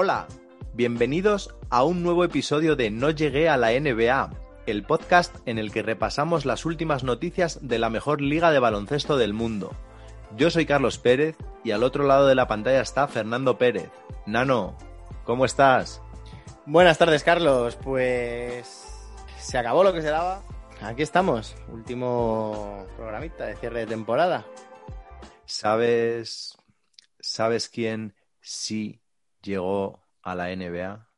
Hola, bienvenidos a un nuevo episodio de No llegué a la NBA, el podcast en el que repasamos las últimas noticias de la mejor liga de baloncesto del mundo. Yo soy Carlos Pérez y al otro lado de la pantalla está Fernando Pérez. Nano, ¿cómo estás? Buenas tardes, Carlos. Pues se acabó lo que se daba. Aquí estamos, último programita de cierre de temporada. ¿Sabes sabes quién sí llegó a la NBA?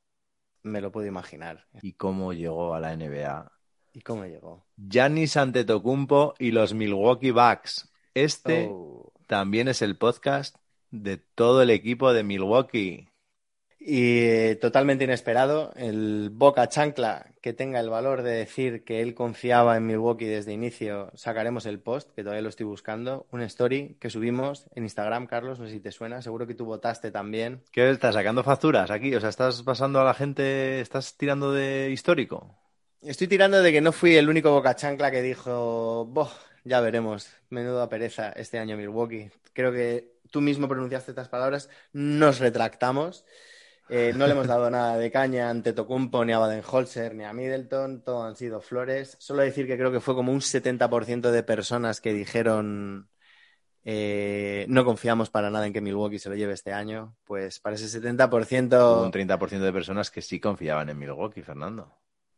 Me lo puedo imaginar. ¿Y cómo llegó a la NBA? ¿Y cómo llegó? Giannis Antetokounmpo y los Milwaukee Bucks. Este Oh. también es el podcast de todo el equipo de Milwaukee. Y eh, totalmente inesperado, el Boca Chancla que tenga el valor de decir que él confiaba en Milwaukee desde inicio, sacaremos el post, que todavía lo estoy buscando, un story que subimos en Instagram, Carlos, no sé si te suena, seguro que tú votaste también. ¿Qué estás sacando facturas aquí? O sea, estás pasando a la gente, estás tirando de histórico. Estoy tirando de que no fui el único Boca Chancla que dijo, Boh, ya veremos, menuda pereza este año Milwaukee. Creo que tú mismo pronunciaste estas palabras, nos retractamos. Eh, no le hemos dado nada de caña ante Tocumpo, ni a Baden-Holzer, ni a Middleton. Todo han sido flores. Solo decir que creo que fue como un 70% de personas que dijeron eh, no confiamos para nada en que Milwaukee se lo lleve este año. Pues para ese Hubo 70%, un 30% de personas que sí confiaban en Milwaukee, Fernando.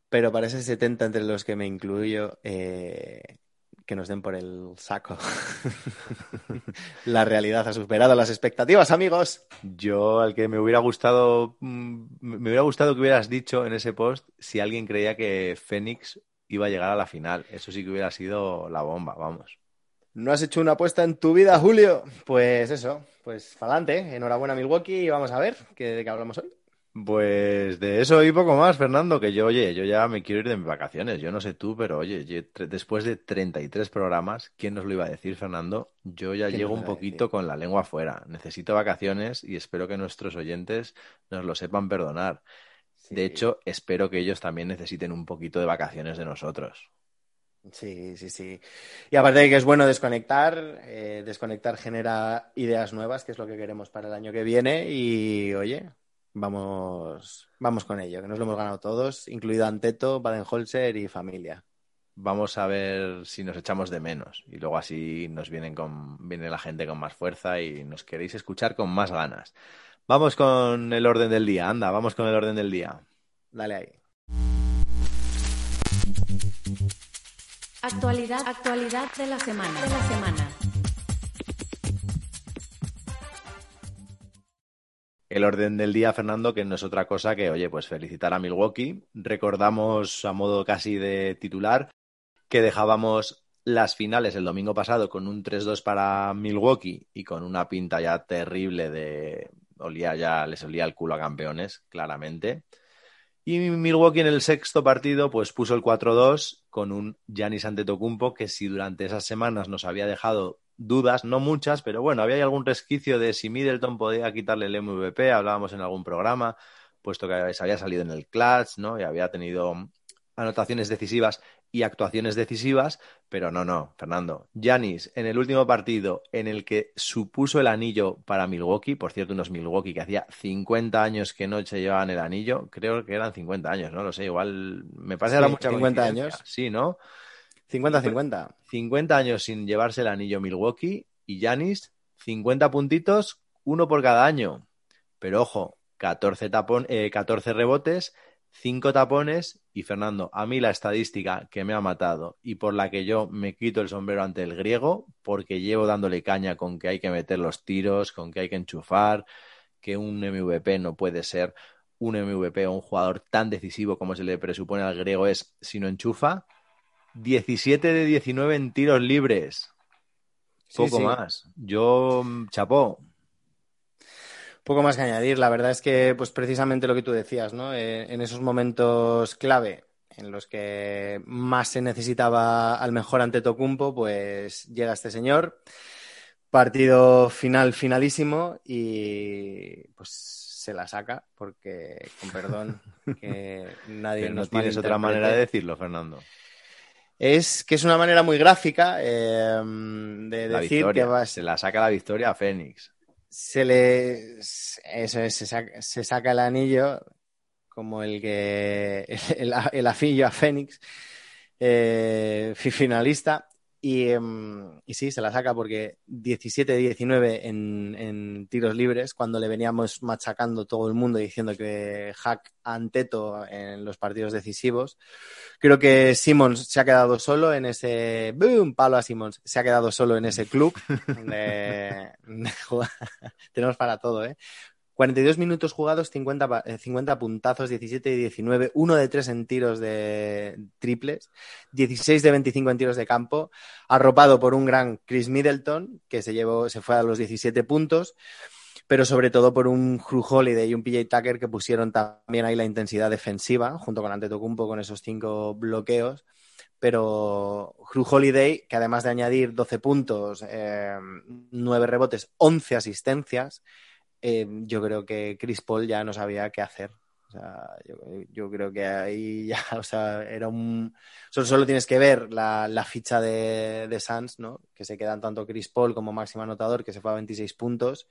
pero para ese 70% entre los que me incluyo, eh, que nos den por el saco. La realidad ha superado las expectativas, amigos. Yo al que me hubiera gustado, mm, me hubiera gustado que hubieras dicho en ese post si alguien creía que Phoenix iba a llegar a la final. Eso sí que hubiera sido la bomba, vamos. ¿No has hecho una apuesta en tu vida, Julio? Pues eso, pues para adelante. Enhorabuena, Milwaukee, y vamos a ver ¿qué, de qué hablamos hoy. Pues de eso y poco más, Fernando, que yo, oye, yo ya me quiero ir de mis vacaciones. Yo no sé tú, pero oye, yo después de 33 programas, ¿quién nos lo iba a decir, Fernando? Yo ya ¿Quién llego un poquito con la lengua afuera. Necesito vacaciones y espero que nuestros oyentes nos lo sepan perdonar. Sí, De hecho, espero que ellos también necesiten un poquito de vacaciones de nosotros. sí, sí, sí. Y aparte de que es bueno desconectar, eh, desconectar genera ideas nuevas, que es lo que queremos para el año que viene. Y oye, vamos, vamos con ello, que nos lo hemos ganado todos, incluido Anteto, Baden-Holzer y familia. Vamos a ver si nos echamos de menos y luego así nos vienen con, viene la gente con más fuerza y nos queréis escuchar con más ganas. Vamos con el orden del día, anda, vamos con el orden del día. Dale ahí. Actualidad, actualidad de la semana. De la semana. El orden del día, Fernando, que no es otra cosa que, oye, pues felicitar a Milwaukee. Recordamos a modo casi de titular que dejábamos las finales el domingo pasado con un 3-2 para Milwaukee y con una pinta ya terrible de olía ya les olía el culo a campeones, claramente. Y Milwaukee en el sexto partido pues puso el 4-2 con un Giannis Antetokounmpo que si durante esas semanas nos había dejado dudas, no muchas, pero bueno, había algún resquicio de si Middleton podía quitarle el MVP, hablábamos en algún programa, puesto que se había salido en el clutch, ¿no? Y había tenido anotaciones decisivas y actuaciones decisivas, pero no, no, Fernando. Giannis, en el último partido en el que supuso el anillo para Milwaukee, por cierto, unos Milwaukee que hacía 50 años que no se llevaban el anillo, creo que eran 50 años, no lo sé, igual me parece Sí, ahora mucha 50 coincidencia. años. Sí, ¿no? 50-50. 50 años sin llevarse el anillo Milwaukee y Giannis 50 puntitos, uno por cada año. Pero ojo, 14, tapón, eh, 14 rebotes, 5 tapones y Fernando, a mí la estadística que me ha matado y por la que yo me quito el sombrero ante el griego, porque llevo dándole caña con que hay que meter los tiros, con que hay que enchufar, que un MVP no puede ser un MVP o un jugador tan decisivo como se le presupone al griego es si no enchufa. 17 de 19 en tiros libres. Poco sí. más. Yo, mm, chapó. Poco más que añadir. La verdad es que, pues precisamente lo que tú decías, ¿no? Eh, en esos momentos clave en los que más se necesitaba al mejor ante Tocumpo, pues llega este señor. Partido final, finalísimo, y pues se la saca, porque, con perdón, que nadie Pero no nos tienes otra manera de decirlo, Fernando. Es que es una manera muy gráfica eh, de La decir victoria. que vas. Se la saca la victoria a Fénix. se le. Eso es, se saca, se saca el anillo como el que. El, el afillo a Fénix, eh, finalista. Y, em, y, sí, se la saca porque 17-19 en, en, tiros libres, cuando le veníamos machacando todo el mundo diciendo que hack anteto en los partidos decisivos. Creo que Simmons se ha quedado solo en ese. ¡Boom! Palo a Simmons. Se ha quedado solo en ese club. De Tenemos para todo, ¿eh? 42 minutos jugados, 50, 50 eh, puntazos, 17 y 19, 1 de 3 en tiros de triples, 16 de 25 en tiros de campo, arropado por un gran Chris Middleton, que se, llevó, se fue a los 17 puntos, pero sobre todo por un Hugh Holiday y un PJ Tucker que pusieron también ahí la intensidad defensiva, junto con Antetokounmpo con esos cinco bloqueos. Pero Hugh Holiday, que además de añadir 12 puntos, eh, 9 rebotes, 11 asistencias, eh, yo creo que Chris Paul ya no sabía qué hacer. O sea, yo, creo que ahí ya, o sea, era un... Solo, solo tienes que ver la, la ficha de, de Suns, ¿no? Que se quedan tanto Chris Paul como máximo anotador, que se fue a 26 puntos,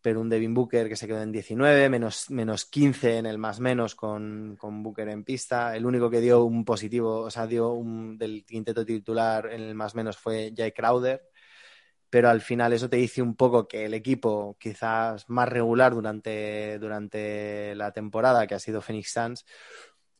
pero un Devin Booker que se quedó en 19, menos, menos 15 en el más menos con, con Booker en pista. El único que dio un positivo, o sea, dio un del quinteto titular en el más menos fue Jay Crowder pero al final eso te dice un poco que el equipo quizás más regular durante, durante la temporada, que ha sido Phoenix Suns,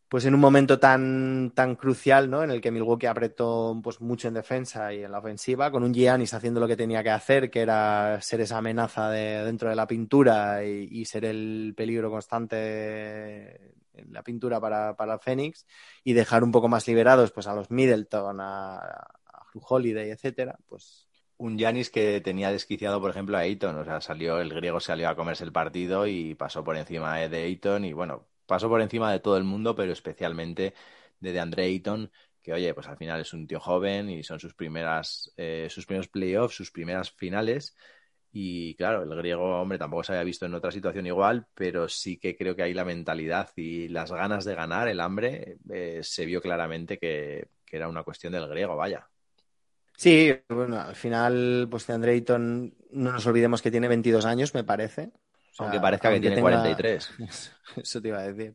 pues en un momento tan, tan crucial, ¿no? En el que Milwaukee apretó pues, mucho en defensa y en la ofensiva, con un Giannis haciendo lo que tenía que hacer, que era ser esa amenaza de, dentro de la pintura y, ser el peligro constante en la pintura para, para Phoenix, y dejar un poco más liberados pues, a los Middleton, a, a Holiday, etcétera, pues un Yanis que tenía desquiciado, por ejemplo, a Ayton. O sea, salió, el griego salió a comerse el partido y pasó por encima de Ayton. Y bueno, pasó por encima de todo el mundo, pero especialmente de DeAndre Ayton, que oye, pues al final es un tío joven y son sus primeras, eh, sus primeros playoffs, sus primeras finales. Y claro, el griego, hombre, tampoco se había visto en otra situación igual, pero sí que creo que ahí la mentalidad y las ganas de ganar, el hambre, eh, se vio claramente que, que era una cuestión del griego, vaya. Sí, bueno, al final, pues de Andreyton, no nos olvidemos que tiene 22 años, me parece. O sea, aunque parezca que tiene tenga... 43. Eso te iba a decir.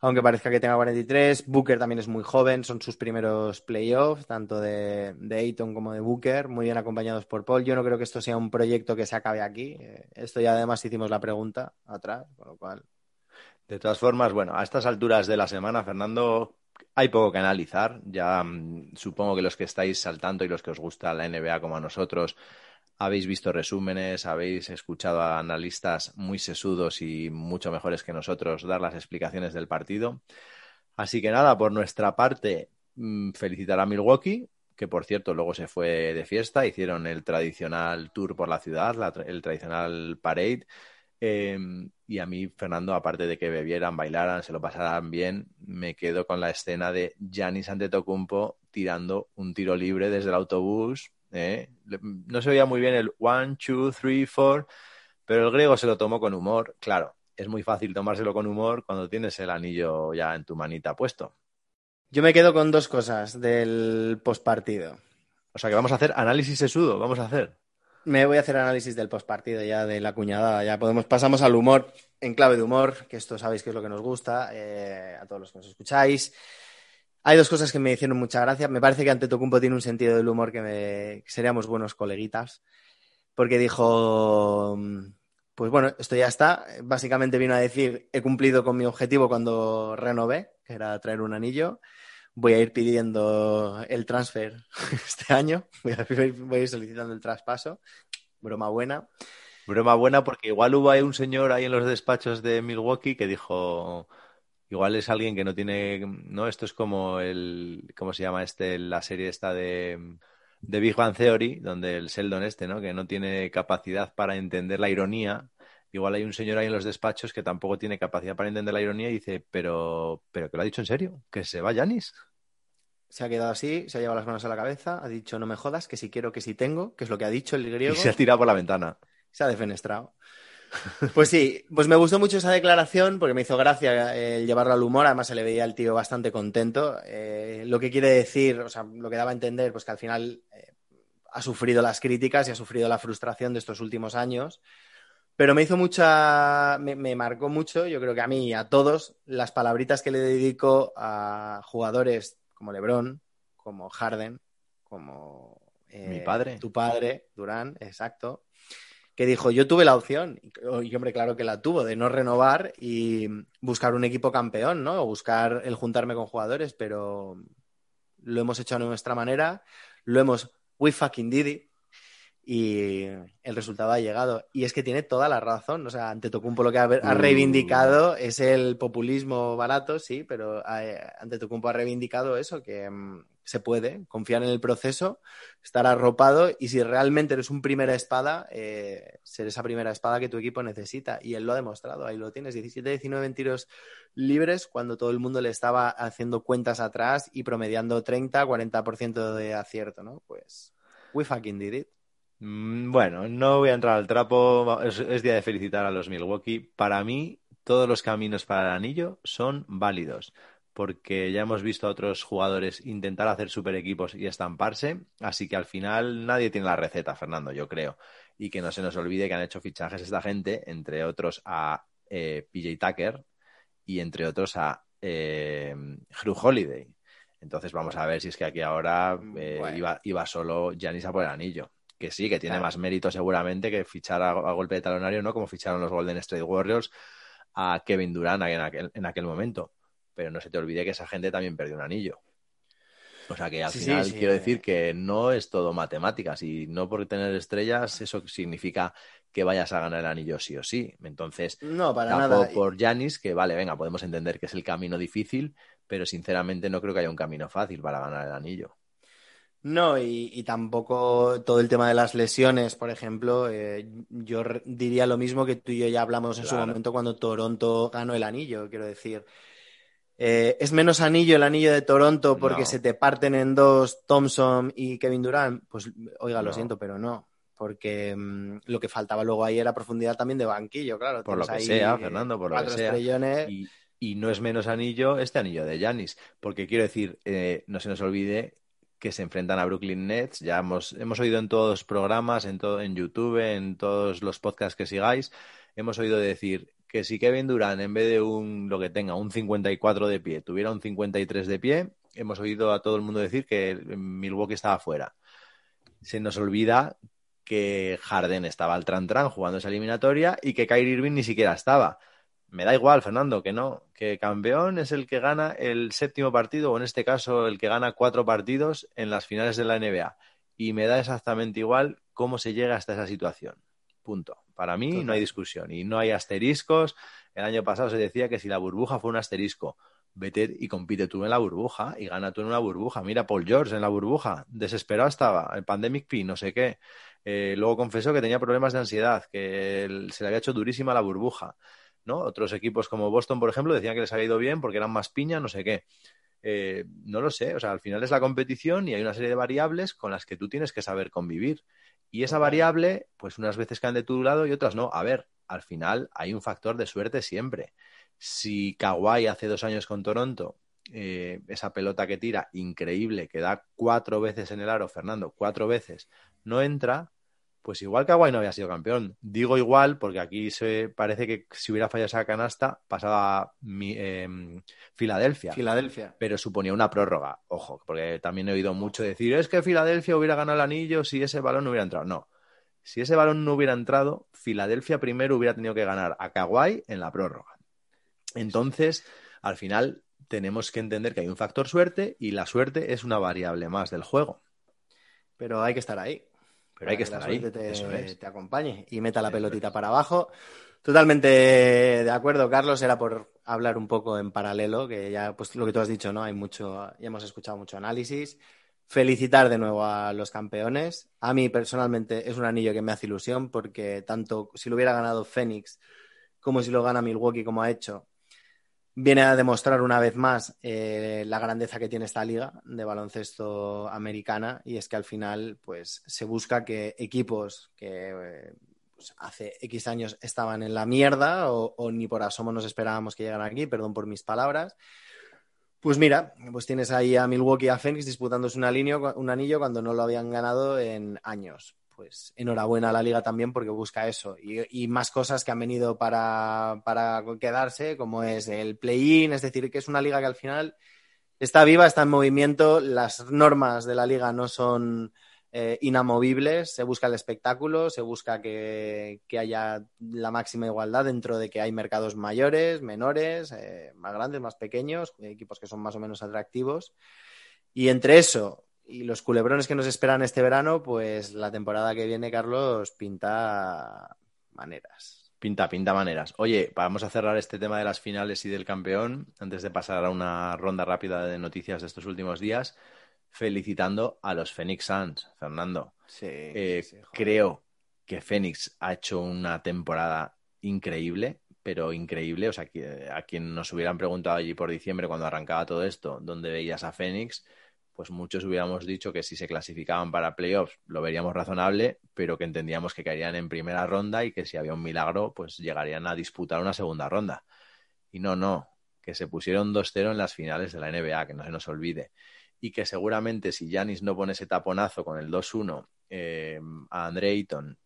Aunque parezca que tenga 43, Booker también es muy joven, son sus primeros playoffs, tanto de, de Ayton como de Booker, muy bien acompañados por Paul. Yo no creo que esto sea un proyecto que se acabe aquí. Eh, esto ya además hicimos la pregunta atrás, con lo cual. De todas formas, bueno, a estas alturas de la semana, Fernando, hay poco que analizar. Ya mmm, supongo que los que estáis al tanto y los que os gusta la NBA como a nosotros, habéis visto resúmenes, habéis escuchado a analistas muy sesudos y mucho mejores que nosotros dar las explicaciones del partido. Así que nada, por nuestra parte, mmm, felicitar a Milwaukee, que por cierto luego se fue de fiesta, hicieron el tradicional tour por la ciudad, el tradicional parade. Eh, y a mí, Fernando, aparte de que bebieran, bailaran, se lo pasaran bien, me quedo con la escena de Giannis Antetokounmpo tirando un tiro libre desde el autobús. ¿eh? No se oía muy bien el one, two, three, four, pero el griego se lo tomó con humor. Claro, es muy fácil tomárselo con humor cuando tienes el anillo ya en tu manita puesto. Yo me quedo con dos cosas del postpartido. O sea que vamos a hacer análisis sesudo, vamos a hacer. Me voy a hacer análisis del postpartido ya de la cuñada. Ya podemos, pasamos al humor, en clave de humor, que esto sabéis que es lo que nos gusta, eh, a todos los que nos escucháis. Hay dos cosas que me hicieron mucha gracia. Me parece que Antetokounmpo tiene un sentido del humor que, me, que seríamos buenos coleguitas, porque dijo, pues bueno, esto ya está. Básicamente vino a decir, he cumplido con mi objetivo cuando renové, que era traer un anillo voy a ir pidiendo el transfer este año, voy a, voy a ir solicitando el traspaso. Broma buena. Broma buena porque igual hubo ahí un señor ahí en los despachos de Milwaukee que dijo, igual es alguien que no tiene, no, esto es como el, ¿cómo se llama este? La serie esta de, de Big Bang Theory, donde el Sheldon este, ¿no? Que no tiene capacidad para entender la ironía igual hay un señor ahí en los despachos que tampoco tiene capacidad para entender la ironía y dice, pero, pero que lo ha dicho en serio, que se va Yanis. Se ha quedado así, se ha llevado las manos a la cabeza, ha dicho no me jodas, que si quiero, que si tengo, que es lo que ha dicho el griego. Y se ha tirado por la ventana. Se ha defenestrado. Pues sí, pues me gustó mucho esa declaración porque me hizo gracia eh, llevarlo al humor, además se le veía al tío bastante contento. Eh, lo que quiere decir, o sea, lo que daba a entender, pues que al final eh, ha sufrido las críticas y ha sufrido la frustración de estos últimos años Pero me hizo mucha, me, me, marcó mucho, yo creo que a mí y a todos, las palabritas que le dedico a jugadores como Lebron, como Harden, como eh, mi padre, tu padre, Durán, exacto, que dijo, yo tuve la opción, y hombre, claro que la tuvo, de no renovar y buscar un equipo campeón, ¿no? O buscar el juntarme con jugadores, pero lo hemos hecho a nuestra manera, lo hemos, we fucking did it, y el resultado ha llegado. Y es que tiene toda la razón. O sea, ante Tocumpo lo que ha, uh. reivindicado es el populismo barato, sí, pero eh, ante Tocumpo ha reivindicado eso, que mm, se puede confiar en el proceso, estar arropado y si realmente eres un primera espada, eh, ser esa primera espada que tu equipo necesita. Y él lo ha demostrado. Ahí lo tienes, 17-19 en tiros libres cuando todo el mundo le estaba haciendo cuentas atrás y promediando 30-40% de acierto, ¿no? Pues we fucking did it. Mm, bueno, no voy a entrar al trapo. Es, día de felicitar a los Milwaukee. Para mí, todos los caminos para el anillo son válidos, porque ya hemos visto a otros jugadores intentar hacer super equipos y estamparse. Así que al final nadie tiene la receta, Fernando, yo creo. Y que no se nos olvide que han hecho fichajes esta gente, entre otros a eh, PJ Tucker y entre otros a eh, Holiday. Entonces vamos a ver si es que aquí ahora eh, iba, iba solo Janis a por el anillo que sí, que tiene más mérito seguramente que fichar a, golpe de talonario, ¿no? Como ficharon los Golden State Warriors a Kevin Durant en aquel, en aquel momento. Pero no se te olvide que esa gente también perdió un anillo. O sea que al final quiero decir que no es todo matemáticas y no por tener estrellas eso significa que vayas a ganar el anillo sí o sí. Entonces, no, para nada. por Yanis, que vale, venga, podemos entender que es el camino difícil, pero sinceramente no creo que haya un camino fácil para ganar el anillo. No, y, tampoco todo el tema de las lesiones, por ejemplo, eh, yo diría lo mismo que tú y yo ya hablamos en su momento cuando Toronto ganó el anillo, quiero decir. Eh, ¿Es menos anillo el anillo de Toronto porque se te parten en dos Thompson y Kevin Durant? Pues, oiga, lo siento, pero no. Porque mm, lo que faltaba luego ahí era profundidad también de banquillo, claro. Por lo que sea, Fernando, por lo que sea. Y, y, no es menos anillo este anillo de Yanis. Porque quiero decir, eh, no se nos olvide que se enfrentan a Brooklyn Nets. Ya hemos, hemos oído en todos los programas, en, todo, en YouTube, en todos los podcasts que sigáis, hemos oído decir que si Kevin Durant, en vez de un, lo que tenga, un 54 de pie, tuviera un 53 de pie, hemos oído a todo el mundo decir que Milwaukee estaba fuera. Se nos olvida que Harden estaba al tran tran jugando esa eliminatoria y que Kyrie Irving ni siquiera estaba. Me da igual, Fernando, que no, que campeón es el que gana el séptimo partido, o en este caso el que gana cuatro partidos en las finales de la NBA. Y me da exactamente igual cómo se llega hasta esa situación. Punto. Para mí no hay discusión y no hay asteriscos. El año pasado se decía que si la burbuja fue un asterisco, vete y compite tú en la burbuja y gana tú en una burbuja. Mira Paul George en la burbuja, desesperado estaba, el Pandemic P, no sé qué. Eh, luego confesó que tenía problemas de ansiedad, que se le había hecho durísima la burbuja. ¿No? Otros equipos como Boston, por ejemplo, decían que les había ido bien porque eran más piña, no sé qué. Eh, no lo sé, o sea, al final es la competición y hay una serie de variables con las que tú tienes que saber convivir. Y esa variable, pues unas veces caen de tu lado y otras no. A ver, al final hay un factor de suerte siempre. Si Kawhi hace dos años con Toronto, eh, esa pelota que tira, increíble, que da cuatro veces en el aro, Fernando, cuatro veces, no entra, pues igual que Aguay no había sido campeón. Digo igual porque aquí se parece que si hubiera fallado esa canasta pasaba mi, em, Filadelfia. Filadelfia. Pero suponía una prórroga. Ojo, porque también he oído mucho decir, es que Filadelfia hubiera ganado el anillo si ese balón no hubiera entrado. No. Si ese balón no hubiera entrado, Filadelfia primero hubiera tenido que ganar a Kawhi en la prórroga. Entonces, al final, tenemos que entender que hay un factor suerte y la suerte es una variable más del juego. Pero hay que estar ahí. Pero hay que estar ahí. Te, te acompañe y meta la pelotita para abajo. Totalmente de acuerdo, Carlos. Era por hablar un poco en paralelo, que ya, pues lo que tú has dicho, ¿no? Hay mucho, ya hemos escuchado mucho análisis. Felicitar de nuevo a los campeones. A mí personalmente es un anillo que me hace ilusión porque tanto si lo hubiera ganado Phoenix como si lo gana Milwaukee como ha hecho, viene a demostrar una vez más eh, la grandeza que tiene esta liga de baloncesto americana y es que al final pues se busca que equipos que eh, pues, hace X años estaban en la mierda o, ni por asomo nos esperábamos que llegaran aquí, perdón por mis palabras. Pues mira, pues tienes ahí a Milwaukee y a Phoenix disputándose línea, un anillo cuando no lo habían ganado en años. Pues enhorabuena a la liga también porque busca eso y, más cosas que han venido para, para quedarse, como es el play-in, es decir, que es una liga que al final está viva, está en movimiento, las normas de la liga no son eh, inamovibles, se busca el espectáculo, se busca que, haya la máxima igualdad dentro de que hay mercados mayores, menores, eh, más grandes, más pequeños, equipos que son más o menos atractivos. Y entre eso y los culebrones que nos esperan este verano, pues la temporada que viene, Carlos, pinta maneras. Pinta, pinta maneras. Oye, vamos a cerrar este tema de las finales y del campeón antes de pasar a una ronda rápida de noticias de estos últimos días felicitando a los Phoenix Suns, Fernando. Sí, eh, creo que Phoenix ha hecho una temporada increíble, pero increíble. O sea, que a quien nos hubieran preguntado allí por diciembre cuando arrancaba todo esto, ¿dónde veías a Phoenix? Pues muchos hubiéramos dicho que si se clasificaban para playoffs lo veríamos razonable, pero que entendíamos que caerían en primera ronda y que si había un milagro, pues llegarían a disputar una segunda ronda. Y no, no, que se pusieron 2-0 en las finales de la NBA, que no se nos olvide y que seguramente si Janis no pone ese taponazo con el 2-1 eh, a Andre Ayton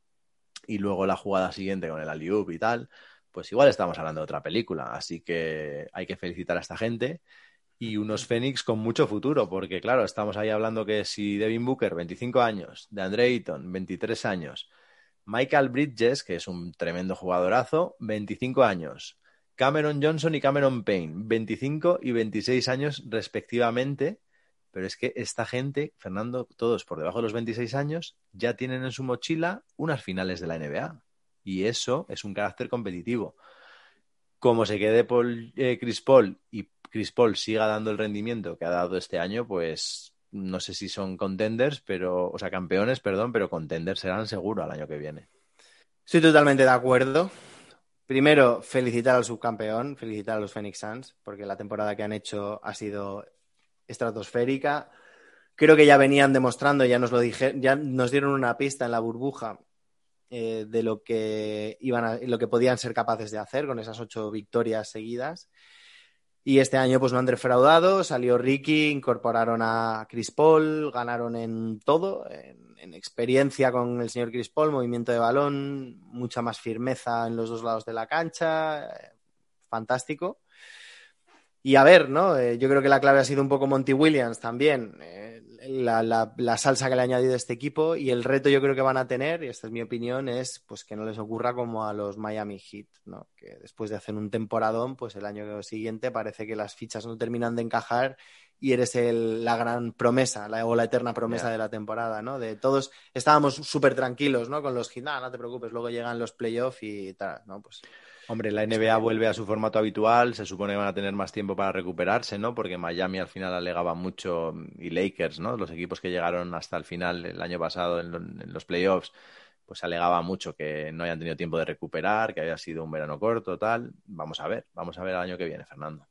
y luego la jugada siguiente con el Aliup y tal, pues igual estamos hablando de otra película. Así que hay que felicitar a esta gente y unos Fénix con mucho futuro, porque claro, estamos ahí hablando que si Devin Booker, 25 años, de Andre Ayton, 23 años, Michael Bridges, que es un tremendo jugadorazo, 25 años, Cameron Johnson y Cameron Payne, 25 y 26 años respectivamente, pero es que esta gente, Fernando, todos por debajo de los 26 años, ya tienen en su mochila unas finales de la NBA. Y eso es un carácter competitivo. Como se quede Paul, eh, Chris Paul y Chris Paul siga dando el rendimiento que ha dado este año, pues no sé si son contenders, pero, o sea, campeones, perdón, pero contenders serán seguro al año que viene. Estoy totalmente de acuerdo. Primero, felicitar al subcampeón, felicitar a los Phoenix Suns, porque la temporada que han hecho ha sido estratosférica. Creo que ya venían demostrando, ya nos lo dije, ya nos dieron una pista en la burbuja eh, de lo que iban a, lo que podían ser capaces de hacer con esas ocho victorias seguidas. Y este año pues no han defraudado, salió Ricky, incorporaron a Chris Paul, ganaron en todo, en, en, experiencia con el señor Chris Paul, movimiento de balón, mucha más firmeza en los dos lados de la cancha, eh, fantástico. Y a ver, ¿no? Eh, yo creo que la clave ha sido un poco Monty Williams también, eh, la, la, la, salsa que le ha añadido este equipo y el reto yo creo que van a tener, y esta es mi opinión, es pues que no les ocurra como a los Miami Heat, ¿no? Que después de hacer un temporadón, pues el año siguiente parece que las fichas no terminan de encajar y eres el, la gran promesa la, o la eterna promesa yeah. de la temporada, ¿no? De todos estábamos súper tranquilos, ¿no? Con los Heat, no te preocupes, luego llegan los playoffs y tal, ¿no? Pues Hombre, la NBA vuelve a su formato habitual, se supone que van a tener más tiempo para recuperarse, ¿no? Porque Miami al final alegaba mucho y Lakers, ¿no? Los equipos que llegaron hasta el final el año pasado en, en los playoffs, pues alegaba mucho que no hayan tenido tiempo de recuperar, que había sido un verano corto, tal. Vamos a ver, vamos a ver el año que viene, Fernando.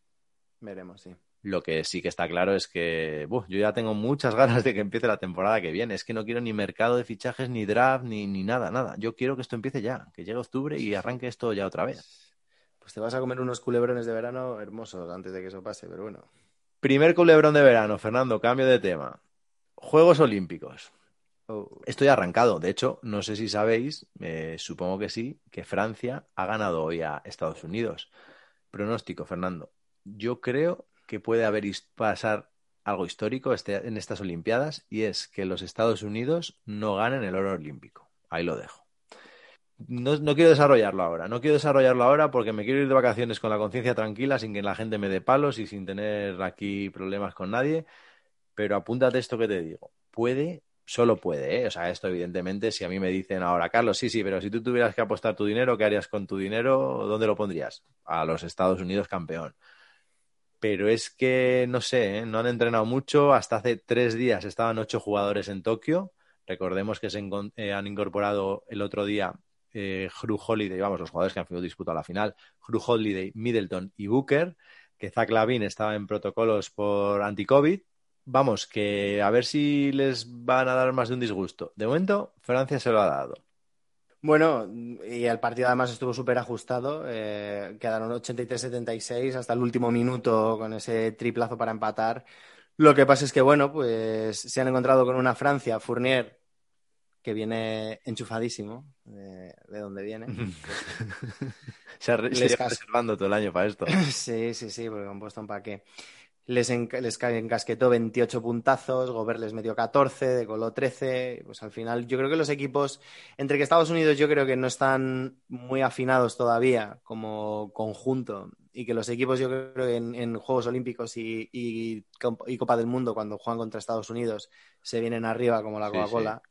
Veremos, sí. Lo que sí que está claro es que yo ya tengo muchas ganas de que empiece la temporada que viene. Es que no quiero ni mercado de fichajes, ni draft, ni, ni nada, nada. Yo quiero que esto empiece ya, que llegue octubre y arranque esto ya otra vez. Pues te vas a comer unos culebrones de verano hermosos antes de que eso pase, pero bueno. Primer culebrón de verano, Fernando, cambio de tema. Juegos Olímpicos. Oh. Estoy arrancado. De hecho, no sé si sabéis, eh, supongo que sí, que Francia ha ganado hoy a Estados Unidos. Pronóstico, Fernando. Yo creo que puede haber pasar algo histórico este, en estas Olimpiadas y es que los Estados Unidos no ganen el oro olímpico. Ahí lo dejo. No, no, quiero desarrollarlo ahora, no quiero desarrollarlo ahora porque me quiero ir de vacaciones con la conciencia tranquila, sin que la gente me dé palos y sin tener aquí problemas con nadie. Pero apúntate esto que te digo. Puede, solo puede, ¿eh? O sea, esto evidentemente, si a mí me dicen ahora, Carlos, sí, sí, pero si tú tuvieras que apostar tu dinero, ¿qué harías con tu dinero? ¿Dónde lo pondrías? A los Estados Unidos campeón pero es que no sé, ¿eh? no han entrenado mucho. Hasta hace tres días estaban ocho jugadores en Tokio. Recordemos que se eh, han incorporado el otro día eh, Holiday, vamos, los jugadores que han disputado la final, Hru Holiday, Middleton y Booker, que Zach Lavin estaba en protocolos por anti-COVID. Vamos, que a ver si les van a dar más de un disgusto. De momento, Francia se lo ha dado. Bueno, y el partido además estuvo súper ajustado. Eh, quedaron 83-76 hasta el último minuto con ese triplazo para empatar. Lo que pasa es que, bueno, pues se han encontrado con una Francia, Fournier, que viene enchufadísimo de, de donde viene. se ha se lleva reservando todo el año para esto. Sí, sí, sí, porque han puesto un paqué. Les, enca- les ca- encasquetó 28 puntazos, Gobert les metió 14, de Colo 13. Pues al final, yo creo que los equipos, entre que Estados Unidos yo creo que no están muy afinados todavía como conjunto y que los equipos yo creo que en, en Juegos Olímpicos y, y, Copa del Mundo, cuando juegan contra Estados Unidos, se vienen arriba como la Sí, Coca-Cola.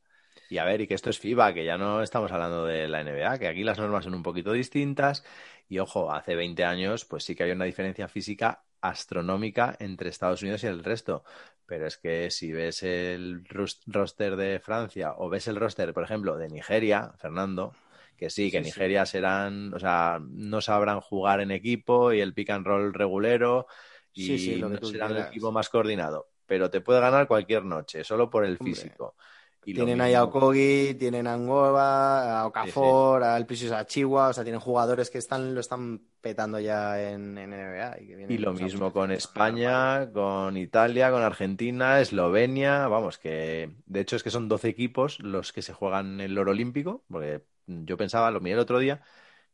Y a ver, y que esto es FIBA, que ya no estamos hablando de la NBA, que aquí las normas son un poquito distintas. Y ojo, hace 20 años, pues sí que había una diferencia física astronómica entre Estados Unidos y el resto. Pero es que si ves el roster de Francia o ves el roster, por ejemplo, de Nigeria, Fernando, que sí, que Sí, sí. Nigeria serán, o sea, no sabrán jugar en equipo y el pick and roll regulero y Sí, no serán el equipo más coordinado. Pero te puede ganar cualquier noche, solo por el Hombre. físico. Y Tienen ahí a Okogi, tienen a Angova, a Okafor, al Precious Achiwa, o sea, tienen jugadores que están, lo están petando ya en, en NBA. Y, que vienen, Y lo mismo con. España, con Italia, con Argentina, Eslovenia, vamos, que de hecho es que son 12 equipos los que se juegan el oro olímpico, porque yo pensaba, lo miré el otro día,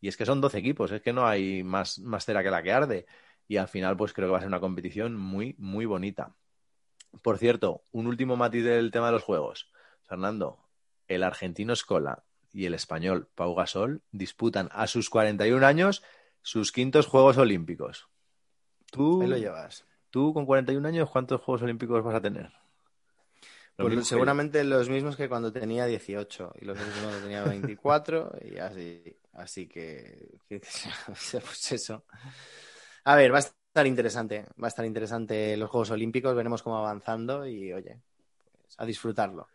y es que son 12 equipos, es que no hay más, más cera que la que arde. Y al final, pues creo que va a ser una competición muy, muy bonita. Por cierto, un último matiz del tema de los juegos. Fernando, el argentino Scola y el español Pau Gasol disputan a sus 41 años sus quintos Juegos Olímpicos. Tú, Ahí lo llevas. tú con 41 años, ¿cuántos Juegos Olímpicos vas a tener? Pues que seguramente los mismos que cuando tenía 18 y los mismos cuando tenía 24 y así. Así que, que- pues eso. A ver, va a estar interesante. Va a estar interesante los Juegos Olímpicos. Veremos cómo avanzando y, oye, pues, a disfrutarlo.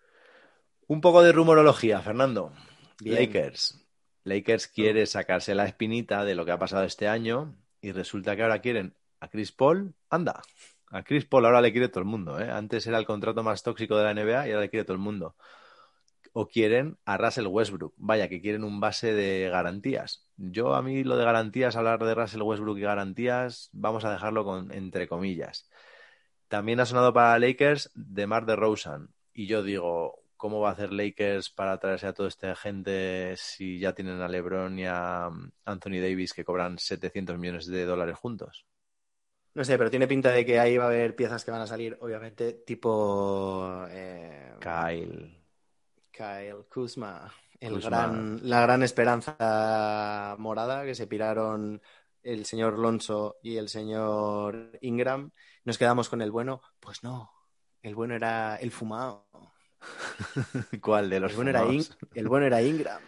Un poco de rumorología, Fernando. Bien. Lakers. Lakers quiere sacarse la espinita de lo que ha pasado este año y resulta que ahora quieren a Chris Paul. Anda, a Chris Paul ahora le quiere todo el mundo. ¿eh? Antes era el contrato más tóxico de la NBA y ahora le quiere todo el mundo. O quieren a Russell Westbrook. Vaya, que quieren un base de garantías. Yo a mí lo de garantías, hablar de Russell Westbrook y garantías, vamos a dejarlo con entre comillas. También ha sonado para Lakers de Mar de Rosen. Y yo digo, ¿cómo va a hacer Lakers para traerse a toda esta gente si ya tienen a LeBron y a Anthony Davis que cobran 700 millones de dólares juntos? No sé, pero tiene pinta de que ahí va a haber piezas que van a salir, obviamente, tipo eh, Kyle. Kyle Kuzma, el Kuzma. gran, la gran esperanza morada que se piraron el señor Lonso y el señor Ingram. Nos quedamos con el bueno. Pues no, el bueno era el fumado. ¿Cuál de los El bueno era, In- fumados? el bueno era Ingram.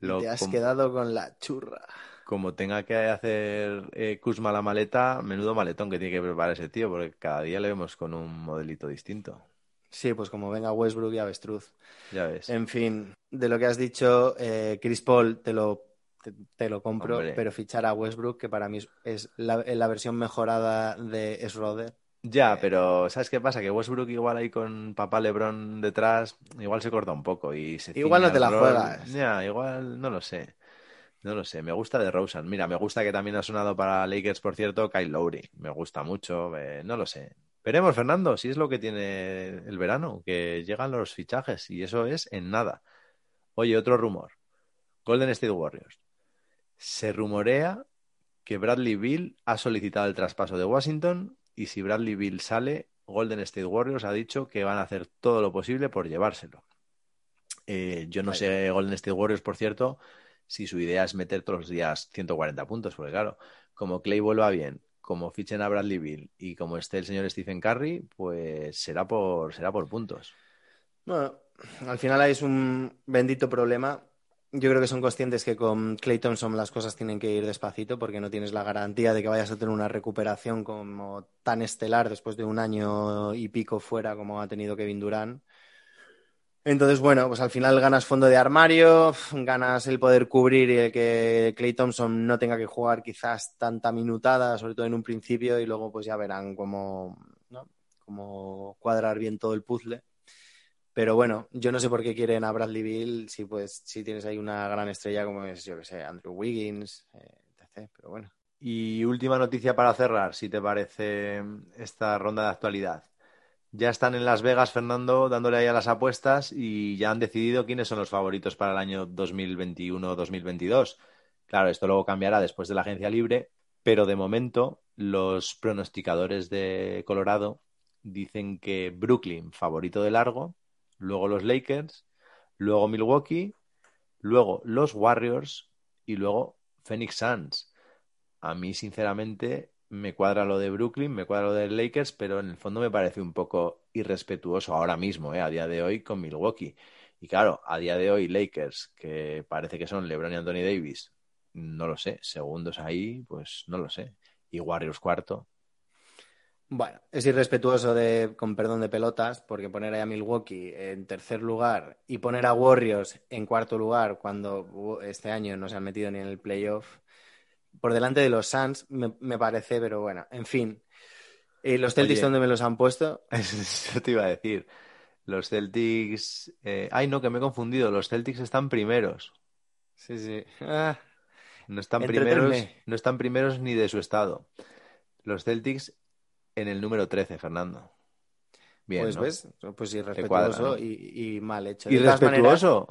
Lo te has com- quedado con la churra. Como tenga que hacer eh, Kuzma la maleta, menudo maletón que tiene que preparar ese tío, porque cada día le vemos con un modelito distinto. Sí, pues como venga Westbrook y Avestruz. Ya ves. En fin, de lo que has dicho, eh, Chris Paul te lo, te, te lo compro, Hombre. pero fichar a Westbrook, que para mí es, es la, la versión mejorada de Schroeder. Ya, pero ¿sabes qué pasa? Que Westbrook igual ahí con papá LeBron detrás, igual se corta un poco y se Igual no te la juegas. Ya, igual, no lo sé. No lo sé, me gusta de Rosen. Mira, me gusta que también ha sonado para Lakers, por cierto, Kyle Lowry. Me gusta mucho, eh, no lo sé. Veremos, Fernando, si es lo que tiene el verano, que llegan los fichajes y eso es en nada. Oye, otro rumor. Golden State Warriors. Se rumorea que Bradley Bill ha solicitado el traspaso de Washington y si Bradley Bill sale, Golden State Warriors ha dicho que van a hacer todo lo posible por llevárselo. Eh, yo no sé, Golden State Warriors, por cierto, si su idea es meter todos los días 140 puntos, porque claro, como Clay vuelva bien, como fichen a Bradley Bill y como esté el señor Stephen Curry, pues será por, será por puntos. Bueno, al final es un bendito problema. Yo creo que son conscientes que con Clay Thompson las cosas tienen que ir despacito porque no tienes la garantía de que vayas a tener una recuperación como tan estelar después de un año y pico fuera como ha tenido Kevin Durant. Entonces, bueno, pues al final ganas fondo de armario, ganas el poder cubrir y el que Clay Thompson no tenga que jugar quizás tanta minutada, sobre todo en un principio, y luego pues ya verán cómo, ¿no? cómo cuadrar bien todo el puzzle. Pero bueno, yo no sé por qué quieren a Bradley Bill si pues si tienes ahí una gran estrella como es, yo que sé, Andrew Wiggins, eh, etc. Pero bueno. Y última noticia para cerrar, si te parece esta ronda de actualidad. Ya están en Las Vegas, Fernando, dándole ahí a las apuestas y ya han decidido quiénes son los favoritos para el año 2021-2022. Claro, esto luego cambiará después de la agencia libre, pero de momento los pronosticadores de Colorado dicen que Brooklyn favorito de largo, luego los Lakers, luego Milwaukee, luego los Warriors y luego Phoenix Suns. A mí, sinceramente, me cuadra lo de Brooklyn, me cuadra lo de Lakers, pero en el fondo me parece un poco irrespetuoso ahora mismo, ¿eh? a día de hoy, con Milwaukee. Y claro, a día de hoy, Lakers, que parece que son LeBron y Anthony Davis, no lo sé. Segundos ahí, pues no lo sé. Y Warriors cuarto. Bueno, es irrespetuoso de, con perdón de pelotas, porque poner a Milwaukee en tercer lugar y poner a Warriors en cuarto lugar cuando uh, este año no se han metido ni en el playoff, por delante de los Suns, me, me parece, pero bueno, en fin. ¿Y los Celtics Oye. dónde me los han puesto? Eso te iba a decir. Los Celtics. eh, Ay, no, que me he confundido. Los Celtics están primeros. Sí, sí. Ah, No están primeros, no están primeros ni de su estado. Los Celtics en el número 13, Fernando. Bien, pues ¿no? ves, pues irrespetuoso y, y mal hecho. Maneras, ¿Irrespetuoso?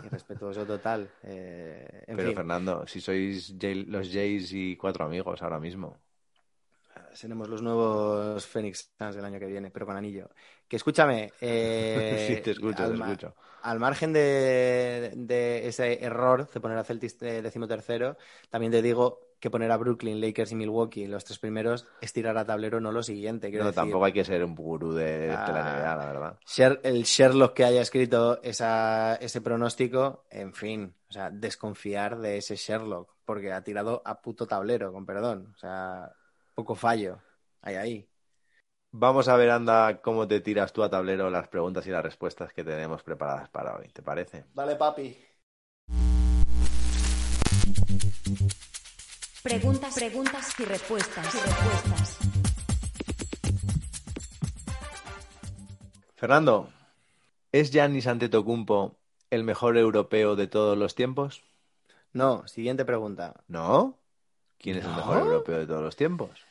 irrespetuoso total. Eh, en Pero fin, Fernando, si sois Jay- los Jays y cuatro amigos ahora mismo. seremos los nuevos Phoenix Suns del año que viene, pero con anillo. Que escúchame, eh, sí, te escucho, al, te escucho. al margen de, de ese error de poner a Celtics de decimotercero, también te digo que poner a Brooklyn, Lakers y Milwaukee los tres primeros es tirar a tablero, no lo siguiente. No, decir, tampoco hay que ser un gurú de, de la Ah. NBA, la verdad. Sher- el Sherlock que haya escrito esa, ese pronóstico, en fin, o sea, desconfiar de ese Sherlock, porque ha tirado a puto tablero, con perdón. O sea, poco fallo. Ahí, ahí. Vamos a ver, anda, cómo te tiras tú a tablero las preguntas y las respuestas que tenemos preparadas para hoy. ¿Te parece? Dale, papi. Preguntas, preguntas y respuestas. Y respuestas. Fernando, ¿es Giannis Antetokounmpo el mejor europeo de todos los tiempos? No, siguiente pregunta. ¿No? ¿Quién es el mejor europeo de todos los tiempos?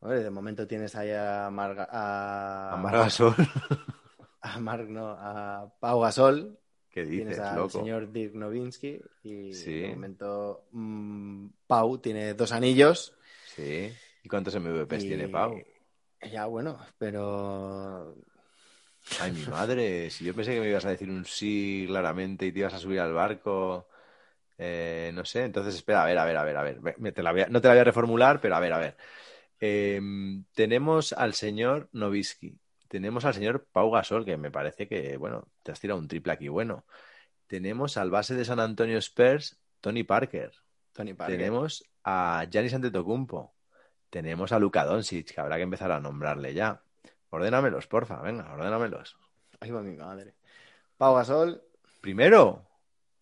Oye, de momento tienes ahí a Marga, a, A Margasol. a Marc, no, a Pau Gasol, ¿Qué tienes dices, al loco? señor Dirk Nowitzki y Sí. de momento mm, Pau tiene dos anillos. Sí. ¿Y cuántos MVPs y- tiene Pau? Ya, bueno, pero Ay, mi madre, si yo pensé que me ibas a decir un sí claramente y te ibas a subir al barco, eh, no sé, entonces espera, a ver, a ver, a ver, a ver, Ve- me- te la voy a- no te la voy a reformular, pero a ver, a ver. Em, tenemos al señor Novisky, tenemos al señor Pau Gasol, que me parece que, bueno, te has tirado un triple aquí bueno. Tenemos al base de San Antonio Spurs, Tony Parker. Tony Parker. Tenemos a Giannis Antetokounmpo. Tenemos a Luka Doncic, que habrá que empezar a nombrarle ya. Ordénamelos, porfa, venga, ordénamelos. Ahí va mi madre. Pau Gasol Primero,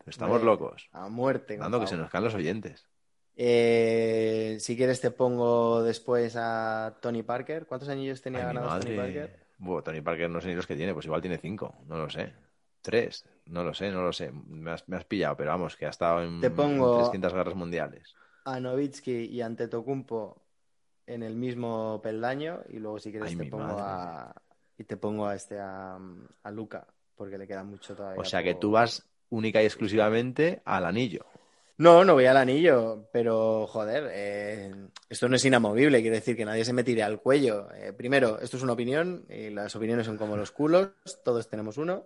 estamos Hombre, locos. a muerte. Dando que se nos caen los oyentes. Eh, si quieres te pongo después a Tony Parker. ¿Cuántos anillos tenía Ay, mi ganados Tony. Parker? Buah, Tony Parker no sé ni los que tiene, pues igual tiene cinco, no lo sé. Tres, no lo sé, no lo sé. Me has, me has pillado, pero vamos, que ha estado en, Te pongo- en 300 guerras mundiales. A Novitsky y Antetokounmpo en el mismo peldaño y luego si quieres Ay, te pongo madre. a y te pongo a este a, a Luca porque le queda mucho todavía. O sea que tú vas única y exclusivamente al anillo. No, no voy al anillo, pero joder, eh, esto no es inamovible, quiere decir que nadie se me tire al cuello. Eh, primero, esto es una opinión y las opiniones son como los culos, todos tenemos uno.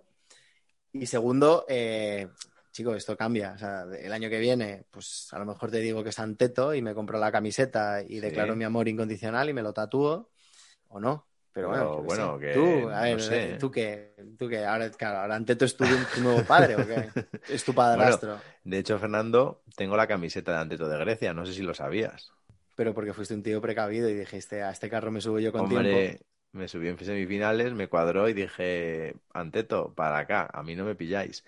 Y segundo, eh, chico, esto cambia. O sea, el año que viene, pues a lo mejor te digo que es Anteto y me compro la camiseta y Sí. declaro mi amor incondicional y me lo tatúo, o no. Pero bueno, Pero sé. que tú, a no ver, sé. eh, tú que, tú que, ahora, claro, ahora Anteto es tu, tu nuevo padre o qué? Es tu padrastro. De hecho, Fernando, tengo la camiseta de Anteto de Grecia, no sé si lo sabías. Pero porque fuiste un tío precavido y dijiste, a este carro me subo yo con Hombre, tiempo. me subí en semifinales, me cuadró y dije, Anteto, para acá, a mí no me pilláis.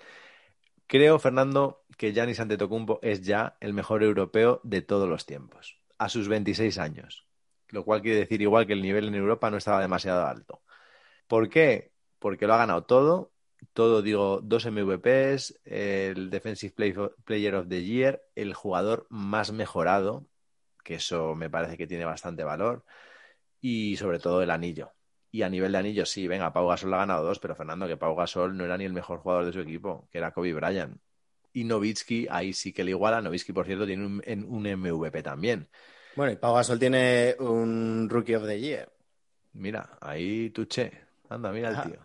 Creo, Fernando, que Giannis Antetokounmpo es ya el mejor europeo de todos los tiempos, a sus 26 años. Lo cual quiere decir igual que el nivel en Europa no estaba demasiado alto. ¿Por qué? Porque lo ha ganado todo. Todo, digo, dos MVPs, el Defensive Play- Player of the Year, el jugador más mejorado, que eso me parece que tiene bastante valor, y sobre todo el anillo. Y a nivel de anillos, sí, venga, Pau Gasol ha ganado dos, pero Fernando, que Pau Gasol no era ni el mejor jugador de su equipo, que era Kobe Bryant. Y Novitsky, ahí sí que le iguala. Novitsky, por cierto, tiene un, un MVP también. Bueno, y Pau Gasol tiene un Rookie of the Year. Mira, ahí tuche. Anda, mira el tío.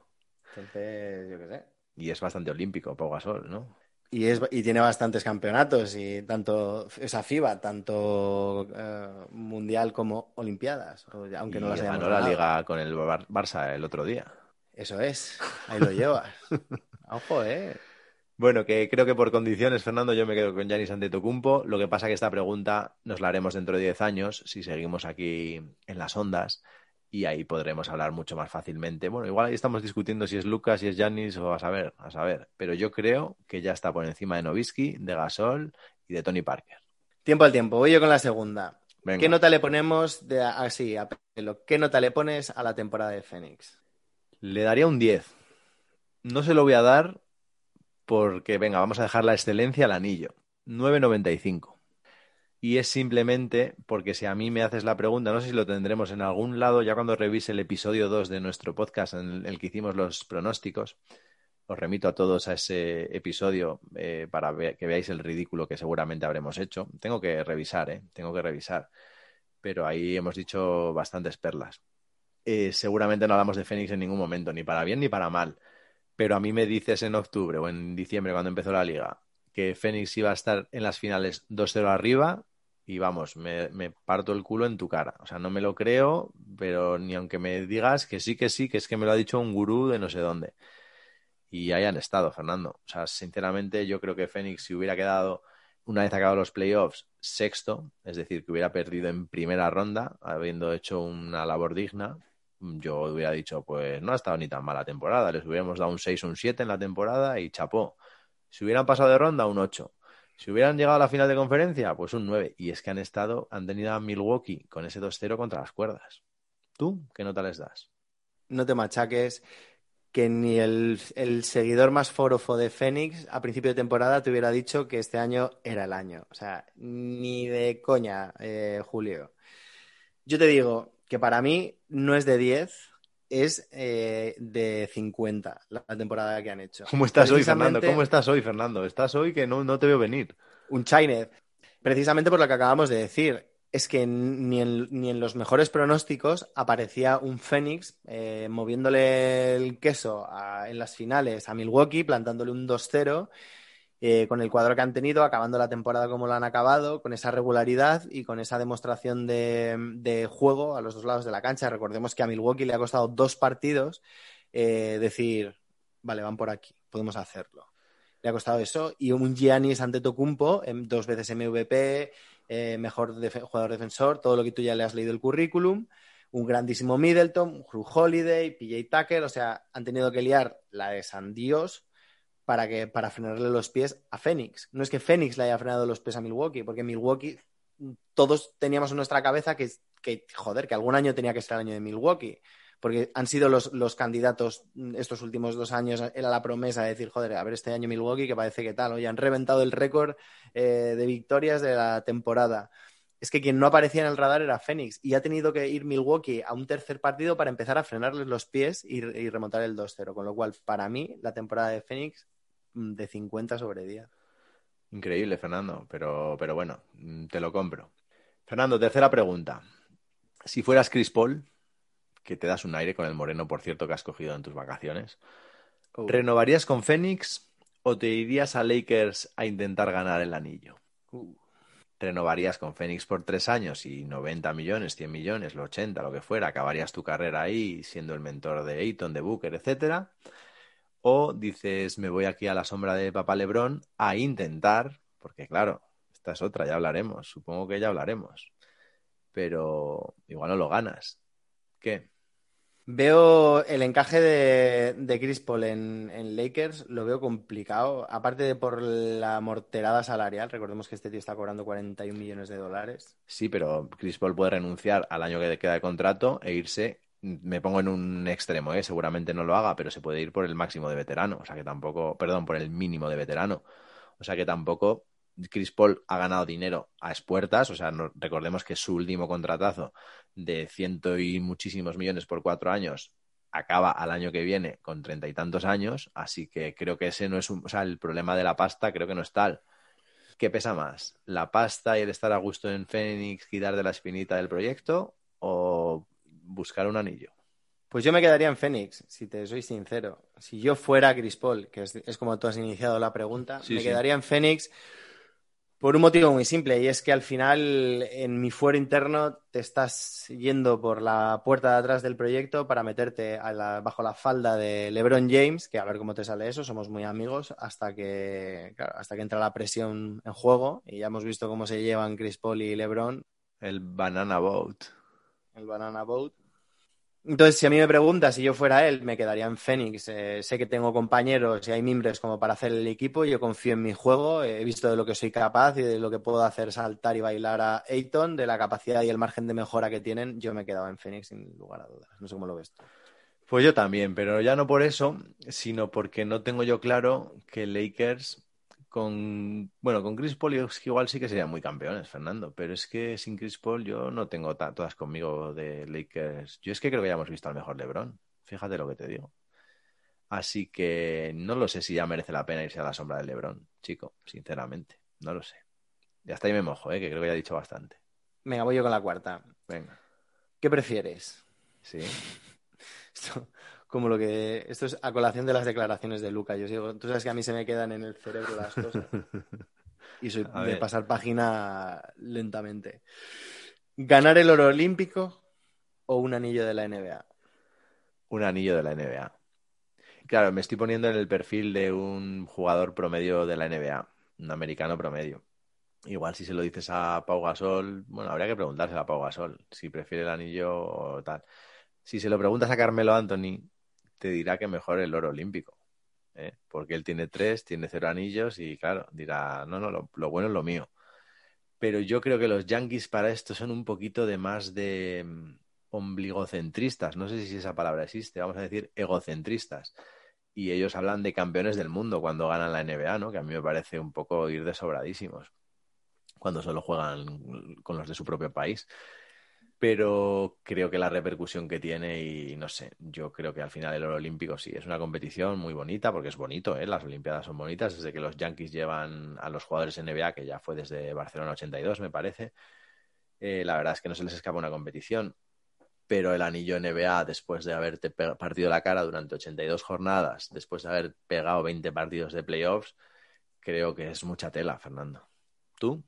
Entonces, yo qué sé. Y es bastante olímpico, Pau Gasol, ¿no? Y, es, y tiene bastantes campeonatos, y tanto esa FIBA, tanto eh, mundial como Olimpiadas, o aunque no las hayamos ganó la liga con el Bar- Barça el otro día. Eso es, ahí lo llevas. Ojo, eh. Bueno, que creo que por condiciones, Fernando, yo me quedo con Giannis Antetokounmpo. Lo que pasa que esta pregunta nos la haremos dentro de 10 años, si seguimos aquí en las ondas, y ahí podremos hablar mucho más fácilmente. Bueno, igual ahí estamos discutiendo si es Lucas, si es Giannis, o a saber, a saber. Pero yo creo que ya está por encima de Novisky, de Gasol y de Tony Parker. Tiempo al tiempo, voy yo con la segunda. Venga. ¿Qué nota le ponemos de así, a pelo? ¿Qué nota le pones a la temporada de Fénix? Le daría un 10. No se lo voy a dar porque, venga, vamos a dejar la excelencia al anillo. 9.95. Y es simplemente porque si a mí me haces la pregunta, no sé si lo tendremos en algún lado, ya cuando revise el episodio 2 de nuestro podcast en el que hicimos los pronósticos, os remito a todos a ese episodio eh, para que veáis el ridículo que seguramente habremos hecho. Tengo que revisar, ¿eh? Tengo que revisar. Pero ahí hemos dicho bastantes perlas eh, seguramente no hablamos de Fénix en ningún momento, ni para bien ni para mal. Pero a mí me dices en octubre o en diciembre, cuando empezó la liga, que Fénix iba a estar en las finales 2-0 arriba y vamos, me, parto el culo en tu cara. O sea, no me lo creo, pero ni aunque me digas que sí, que sí, que es que me lo ha dicho un gurú de no sé dónde. Y ahí han estado, Fernando. O sea, sinceramente, yo creo que Fénix, si hubiera quedado una vez acabados los playoffs, sexto, es decir, que hubiera perdido en primera ronda, habiendo hecho una labor digna, yo hubiera dicho, pues no ha estado ni tan mala temporada, les hubiéramos dado un 6 o un 7 en la temporada y chapó. Si hubieran pasado de ronda, un 8. Si hubieran llegado a la final de conferencia, pues un 9. Y es que han estado, han tenido a Milwaukee con ese 2-0 contra las cuerdas. ¿Tú qué nota les das? No te machaques que ni el, el seguidor más forofo de Fénix a principio de temporada te hubiera dicho que este año era el año. O sea, ni de coña, eh, Julio. Yo te digo que para mí no es de 10, es eh, de 50 la, la temporada que han hecho. ¿Cómo estás hoy, Fernando? ¿Cómo estás hoy, Fernando? Estás hoy que no, no te veo venir. un Chainez. Precisamente por lo que acabamos de decir. Es que ni en, ni en los mejores pronósticos aparecía un Fénix eh, moviéndole el queso a- en las finales a Milwaukee, plantándole un 2-0, eh, con el cuadro que han tenido, acabando la temporada como lo han acabado, con esa regularidad y con esa demostración de, juego a los dos lados de la cancha. Recordemos que a Milwaukee le ha costado dos partidos eh, decir, vale, van por aquí, podemos hacerlo le ha costado eso. Y un Giannis Antetokounmpo, em, dos veces MVP, eh, mejor jugador defensor, todo lo que tú ya le has leído el currículum. Un grandísimo Middleton, Drew Holiday, PJ Tucker, o sea, han tenido que liar la de San Dios para, que, para frenarle los pies a Phoenix. No es que Phoenix le haya frenado los pies a Milwaukee, porque Milwaukee todos teníamos en nuestra cabeza que, que joder, que algún año tenía que ser el año de Milwaukee porque han sido los, los candidatos mm, estos últimos dos años, era la promesa de decir, joder, a ver este año Milwaukee que parece que tal, oye, han reventado el récord eh, de victorias de la temporada. Es que quien no aparecía en el radar era Phoenix y ha tenido que ir Milwaukee a un tercer partido para empezar a frenarles los pies y, y remontar el 2-0, con lo cual para mí la temporada de mm, de 50 sobre 10. Increíble, Fernando, pero, pero bueno, mm, te lo compro. Fernando, tercera pregunta. Si fueras Chris Paul, que te das un aire con el moreno, por cierto, que has cogido en tus vacaciones, Oh. ¿renovarías con Phoenix o te irías a Lakers a intentar ganar el anillo? Uh. ¿Renovarías con Phoenix por tres años y 90 millones, 100 millones, los 80, lo que fuera? ¿Acabarías tu carrera ahí siendo el mentor de Ayton, de Booker, etcétera? ¿O dices, me voy aquí a la sombra de Papá Lebrón a intentar, porque claro, esta es otra, ya hablaremos, supongo que ya hablaremos, pero igual no lo ganas. ¿Qué? Veo el encaje de, de Chris Paul en, en Lakers, lo veo complicado, aparte de por la morterada salarial, recordemos que este tío está cobrando 41 millones de dólares. Sí, pero Chris Paul puede renunciar al año que le queda de contrato e irse. Me pongo en un extremo, ¿eh? seguramente no lo haga, pero se puede ir por el máximo de veterano, o sea que tampoco, perdón, por el mínimo de veterano, o sea que tampoco Chris Paul ha ganado dinero a expuertas, o sea, recordemos que su último contratazo de ciento y muchísimos millones por cuatro años acaba al año que viene con treinta y tantos años, así que creo que ese no es un, o sea, el problema de la pasta creo que no es tal. ¿Qué pesa más? ¿La pasta y el estar a gusto en Phoenix, quitar de la espinita del proyecto o buscar un anillo? Pues yo me quedaría en Phoenix, si te soy sincero. Si yo fuera Chris Paul, que es, como tú has iniciado la pregunta, me quedaría en Phoenix por un motivo muy simple, y es que al final en mi fuero interno te estás yendo por la puerta de atrás del proyecto para meterte bajo la falda de LeBron James, que a ver cómo te sale eso, somos muy amigos, hasta que, hasta que entra la presión en juego, y ya hemos visto cómo se llevan Chris Paul y LeBron. El Banana Boat. El Banana Boat. Entonces, si a mí me preguntas si yo fuera él, me quedaría en Phoenix. Eh, sé que tengo compañeros y hay mimbres como para hacer el equipo. Yo confío en mi juego. He visto de lo que soy capaz y de lo que puedo hacer saltar y bailar a Ayton, de la capacidad y el margen de mejora que tienen. Yo me quedaba en Phoenix sin lugar a dudas. No sé cómo lo ves. Pues yo también, pero ya no por eso, sino porque no tengo yo claro que Lakers con, bueno, con Chris Paul igual sí que serían muy campeones, Fernando, pero es que sin Chris Paul yo no tengo todas conmigo de Lakers. Yo es que creo que ya hemos visto al mejor LeBron, fíjate lo que te digo. Así que no lo sé si ya merece la pena irse a la sombra del LeBron, chico, sinceramente, no lo sé. Ya hasta ahí me mojo, ¿eh? que creo que ya he dicho bastante. Venga, voy yo con la cuarta. Venga. ¿Qué prefieres? Sí. Esto, como lo que. Esto es a colación de las declaraciones de Luca. Yo digo, tú sabes que a mí se me quedan en el cerebro las cosas. Y soy de pasar página lentamente. ¿Ganar el oro olímpico o un anillo de la NBA? Un anillo de la NBA. Claro, me estoy poniendo en el perfil de un jugador promedio de la NBA, un americano promedio. Igual si se lo dices a Pau Gasol, bueno, habría que preguntarse a Pau Gasol si prefiere el anillo o tal. Si se lo preguntas a Carmelo Anthony, te dirá que mejor el oro olímpico. ¿eh? Porque él tiene tres, tiene cero anillos y claro, dirá, no, no, lo, bueno es lo mío. Pero yo creo que los Yankees para esto son un poquito de más de mm, ombligocentristas. No sé si esa palabra existe, vamos a decir egocentristas. Y ellos hablan de campeones del mundo cuando ganan la NBA, ¿no? Que a mí me parece un poco ir de sobradísimos cuando solo juegan con los de su propio país pero creo que la repercusión que tiene y no sé, yo creo que al final el oro olímpico sí, es una competición muy bonita porque es bonito, ¿eh? las Olimpiadas son bonitas desde que los Yankees llevan a los jugadores NBA, que ya fue desde Barcelona 82 me parece, eh, la verdad es que no se les escapa una competición, pero el anillo NBA después de haberte partido la cara durante 82 jornadas, después de haber pegado 20 partidos de playoffs, creo que es mucha tela, Fernando. ¿Tú?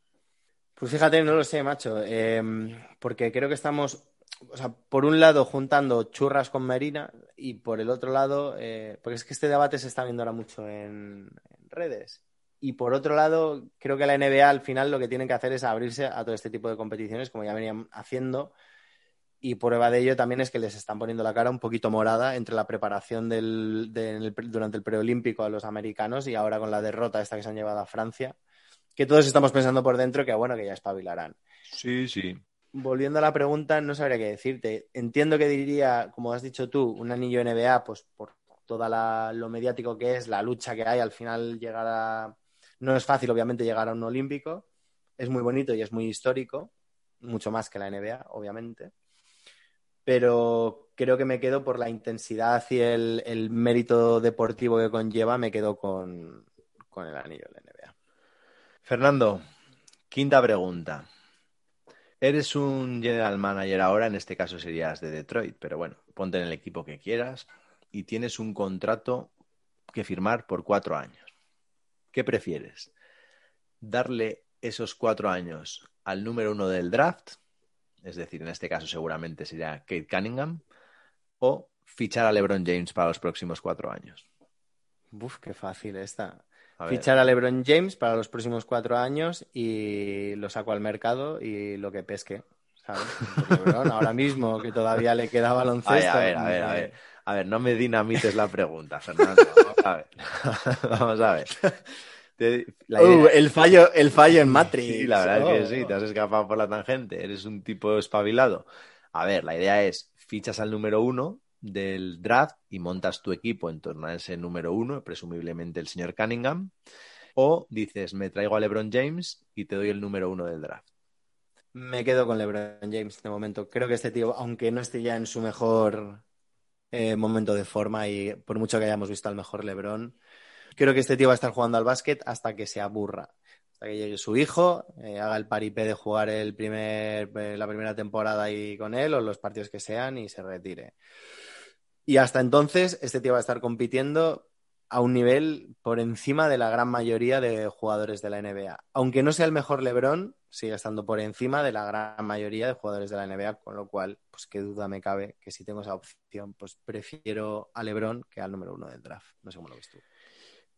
Pues fíjate, no lo sé, macho, em, porque creo que estamos, o sea, por un lado juntando churras con Marina y por el otro lado, eh, porque es que este debate se está viendo ahora mucho en, redes. Y por otro lado, creo que la NBA al final lo que tienen que hacer es abrirse a todo este tipo de competiciones, como ya venían haciendo. Y prueba de ello también es que les están poniendo la cara un poquito morada entre la preparación del, durante el preolímpico a los americanos y ahora con la derrota esta que se han llevado a Francia que todos estamos pensando por dentro que, bueno, que ya espabilarán. Sí, sí. Volviendo a la pregunta, no sabría qué decirte. Entiendo que diría, como has dicho tú, un anillo NBA, pues por todo lo mediático que es, la lucha que hay, al final llegar a... No es fácil, obviamente, llegar a un olímpico. Es muy bonito y es muy histórico, mucho más que la NBA, obviamente. Pero creo que me quedo por la intensidad y el, mérito deportivo que conlleva, me quedo con, con el anillo de la NBA. Fernando, quinta pregunta. Eres un general manager ahora, en este caso serías de Detroit, pero bueno, ponte en el equipo que quieras y tienes un contrato que firmar por cuatro años. ¿Qué prefieres? ¿Darle esos cuatro años al número uno del draft? Es decir, en este caso seguramente sería Kate Cunningham. ¿O fichar a LeBron James para los próximos cuatro años? Uf, qué fácil esta fichar a LeBron James para los próximos cuatro años y lo saco al mercado y lo que pesque. ¿sabes? LeBron ahora mismo que todavía le queda baloncesto. a ver, a ver, a ver. A ver, no me dinamites la pregunta, Fernando. Vamos a ver. Vamos a ver. Uh, el, fallo, el fallo en Matrix. Sí, la verdad es que sí, te has escapado por la tangente. Eres un tipo espabilado. A ver, la idea es fichas al número uno del draft y montas tu equipo en torno a ese número uno, presumiblemente el señor Cunningham, O dices, me traigo a LeBron James y te doy el número uno del draft. Me quedo con LeBron James de momento. Creo que este tío, aunque no esté ya en su mejor eh, momento de forma y por mucho que hayamos visto al mejor LeBron, creo que este tío va a estar jugando al básquet hasta que se aburra. Hasta que llegue su hijo, eh, haga el paripé de jugar el primer, eh, la primera temporada ahí con él o los partidos que sean y se retire. Y hasta entonces, este tío va a estar compitiendo a un nivel por encima de la gran mayoría de jugadores de la NBA. Aunque no sea el mejor LeBron, sigue estando por encima de la gran mayoría de jugadores de la NBA, con lo cual, pues qué duda me cabe que si tengo esa opción, pues prefiero a LeBron que al número uno del draft. No sé cómo lo ves tú.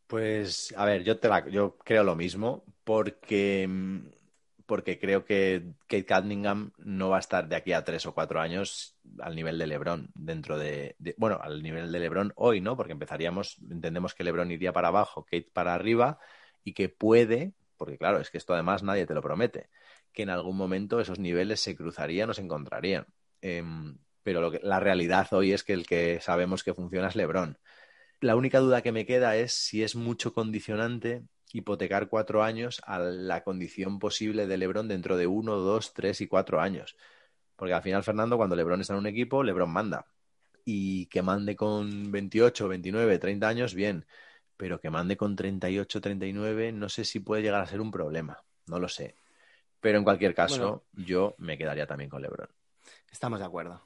Pues, a ver, yo, te la, yo creo lo mismo, porque mm, porque creo que Kate Cunningham no va a estar de aquí a tres o cuatro años al nivel de LeBron dentro de, bueno, al nivel de LeBron hoy, ¿no? Porque empezaríamos, entendemos que LeBron iría para abajo, Kate para arriba y que puede, porque claro, es que esto además nadie te lo promete, que en algún momento esos niveles se cruzarían o se encontrarían. Em, pero lo que, la realidad hoy es que el que sabemos que funciona es LeBron. La única duda que me queda es si es mucho condicionante hipotecar cuatro años a la condición posible de Lebron dentro de uno, dos, tres y cuatro años. Porque al final, Fernando, cuando Lebron está en un equipo, Lebron manda. Y que mande con 28, 29, 30 años, bien. Pero que mande con 38, 39, no sé si puede llegar a ser un problema. No lo sé. Pero en cualquier caso, yo me quedaría también con Lebron. Estamos de acuerdo.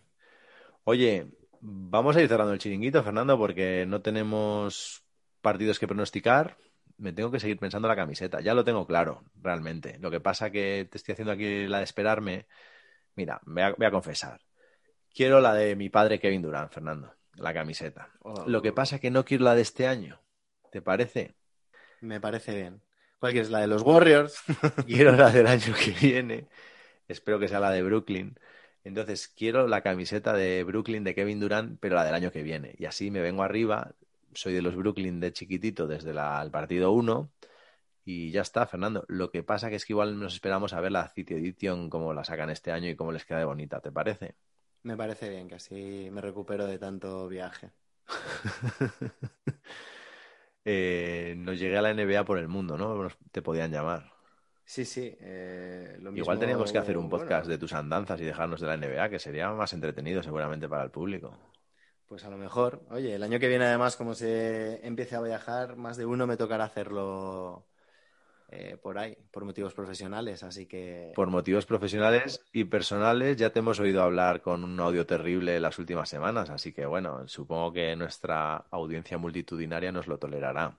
Oye, vamos a ir cerrando el chiringuito, Fernando, porque no tenemos partidos que pronosticar me tengo que seguir pensando la camiseta. Ya lo tengo claro, realmente. Lo que pasa que te estoy haciendo aquí la de esperarme. Mira, voy a, confesar. Quiero la de mi padre Kevin Durant, Fernando, la camiseta. Oh. Lo que pasa que no quiero la de este año. ¿Te parece? Me parece bien. ¿Cuál quieres? ¿La de los Warriors? quiero la del año que viene. Espero que sea la de Brooklyn. Entonces, quiero la camiseta de Brooklyn de Kevin Durant, pero la del año que viene. Y así me vengo arriba, soy de los Brooklyn de chiquitito desde el partido 1 y ya está, Fernando. Lo que pasa que es que igual nos esperamos a ver la City Edition, cómo la sacan este año y cómo les queda de bonita, ¿te parece? Me parece bien, que así me recupero de tanto viaje. eh, nos llegué a la NBA por el mundo, ¿no? Te podían llamar. Sí, sí. Eh, igual teníamos que hacer un podcast de tus andanzas y dejarnos de la NBA, que sería más entretenido seguramente para el público. Pues a lo mejor, oye, el año que viene además, como se empiece a viajar, más de uno me tocará hacerlo eh, por ahí, por motivos profesionales, así que... Por motivos profesionales y personales ya te hemos oído hablar con un audio terrible las últimas semanas, así que bueno, supongo que nuestra audiencia multitudinaria nos lo tolerará.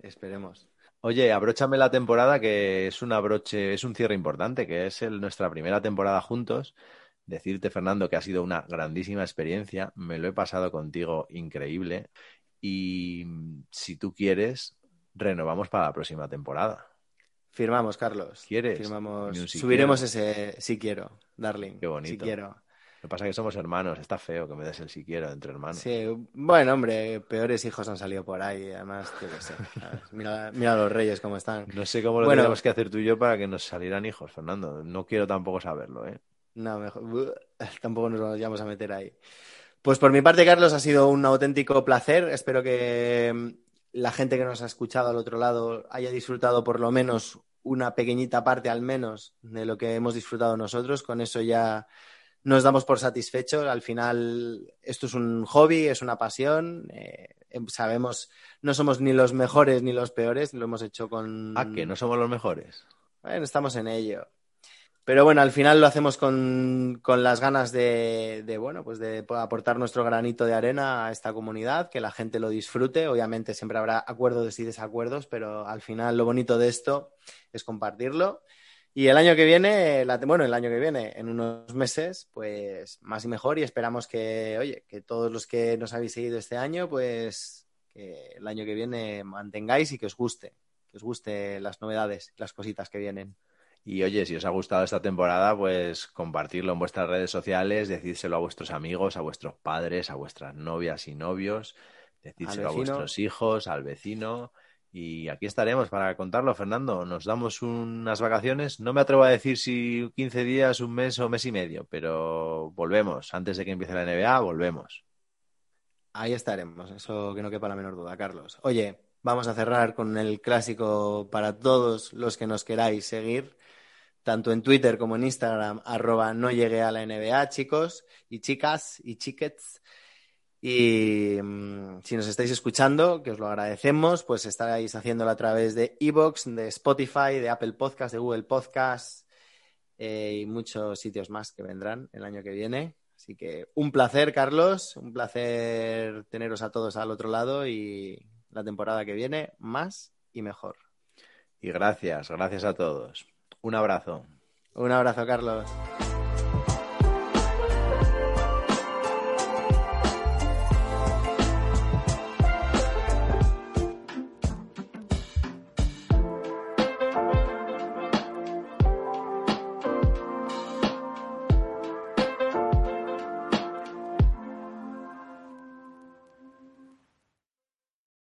Esperemos. Oye, abróchame la temporada que es un abroche, es un cierre importante, que es nuestra primera temporada juntos decirte, Fernando, que ha sido una grandísima experiencia. Me lo he pasado contigo increíble. Y si tú quieres, renovamos para la próxima temporada. Firmamos, Carlos. ¿Quieres? Firmamos. Subiremos ese si quiero, darling. Qué bonito. Si quiero. Lo que pasa es que somos hermanos. Está feo que me des el si quiero entre hermanos. Sí, bueno, hombre, peores hijos han salido por ahí. Además, yo qué sé. Mira, mira los reyes cómo están. No sé cómo lo tenemos que hacer tú y yo para que nos salieran hijos, Fernando. No quiero tampoco saberlo, ¿eh? No, mejor. Tampoco nos vamos a meter ahí. Pues por mi parte, Carlos, ha sido un auténtico placer. Espero que mm, la gente que nos ha escuchado al otro lado haya disfrutado por lo menos una pequeñita parte al menos de lo que hemos disfrutado nosotros. Con eso ya nos damos por satisfechos. Al final, esto es un hobby, es una pasión. Eh, em, sabemos, no somos ni los mejores ni los peores, lo hemos hecho con. ¿A que no somos los mejores? Bueno, estamos en ello. Pero bueno, al final lo hacemos con, las ganas de, bueno, pues de aportar nuestro granito de arena a esta comunidad, que la gente lo disfrute. Obviamente siempre habrá acuerdos y desacuerdos, pero al final lo bonito de esto es compartirlo. Y el año que viene, bueno, el año que viene, en unos meses, pues más y mejor y esperamos que, oye, que todos los que nos habéis seguido este año, pues que el año que viene mantengáis y que os guste, que os guste las novedades, las cositas que vienen. Y oye, si os ha gustado esta temporada, pues compartirlo en vuestras redes sociales, decídselo a vuestros amigos, a vuestros padres, a vuestras novias y novios, decídselo a vuestros hijos, al vecino. Y aquí estaremos para contarlo, Fernando. Nos damos unas vacaciones. No me atrevo a decir si 15 días, un mes o mes y medio, pero volvemos. Antes de que empiece la NBA, volvemos. Ahí estaremos, eso que no quepa la menor duda, Carlos. Oye, vamos a cerrar con el clásico para todos los que nos queráis seguir, tanto en Twitter como en Instagram, arroba no llegué a la NBA, chicos y chicas y chiquets. Y mm, si nos estáis escuchando, que os lo agradecemos, pues estaréis haciéndolo a través de Evox, de Spotify, de Apple Podcast, de Google Podcast eh, y muchos sitios más que vendrán el año que viene. Así que un placer, Carlos, un placer teneros a todos al otro lado y la temporada que viene más y mejor. Y gracias, gracias a todos. Un abrazo. Un abrazo, Carlos.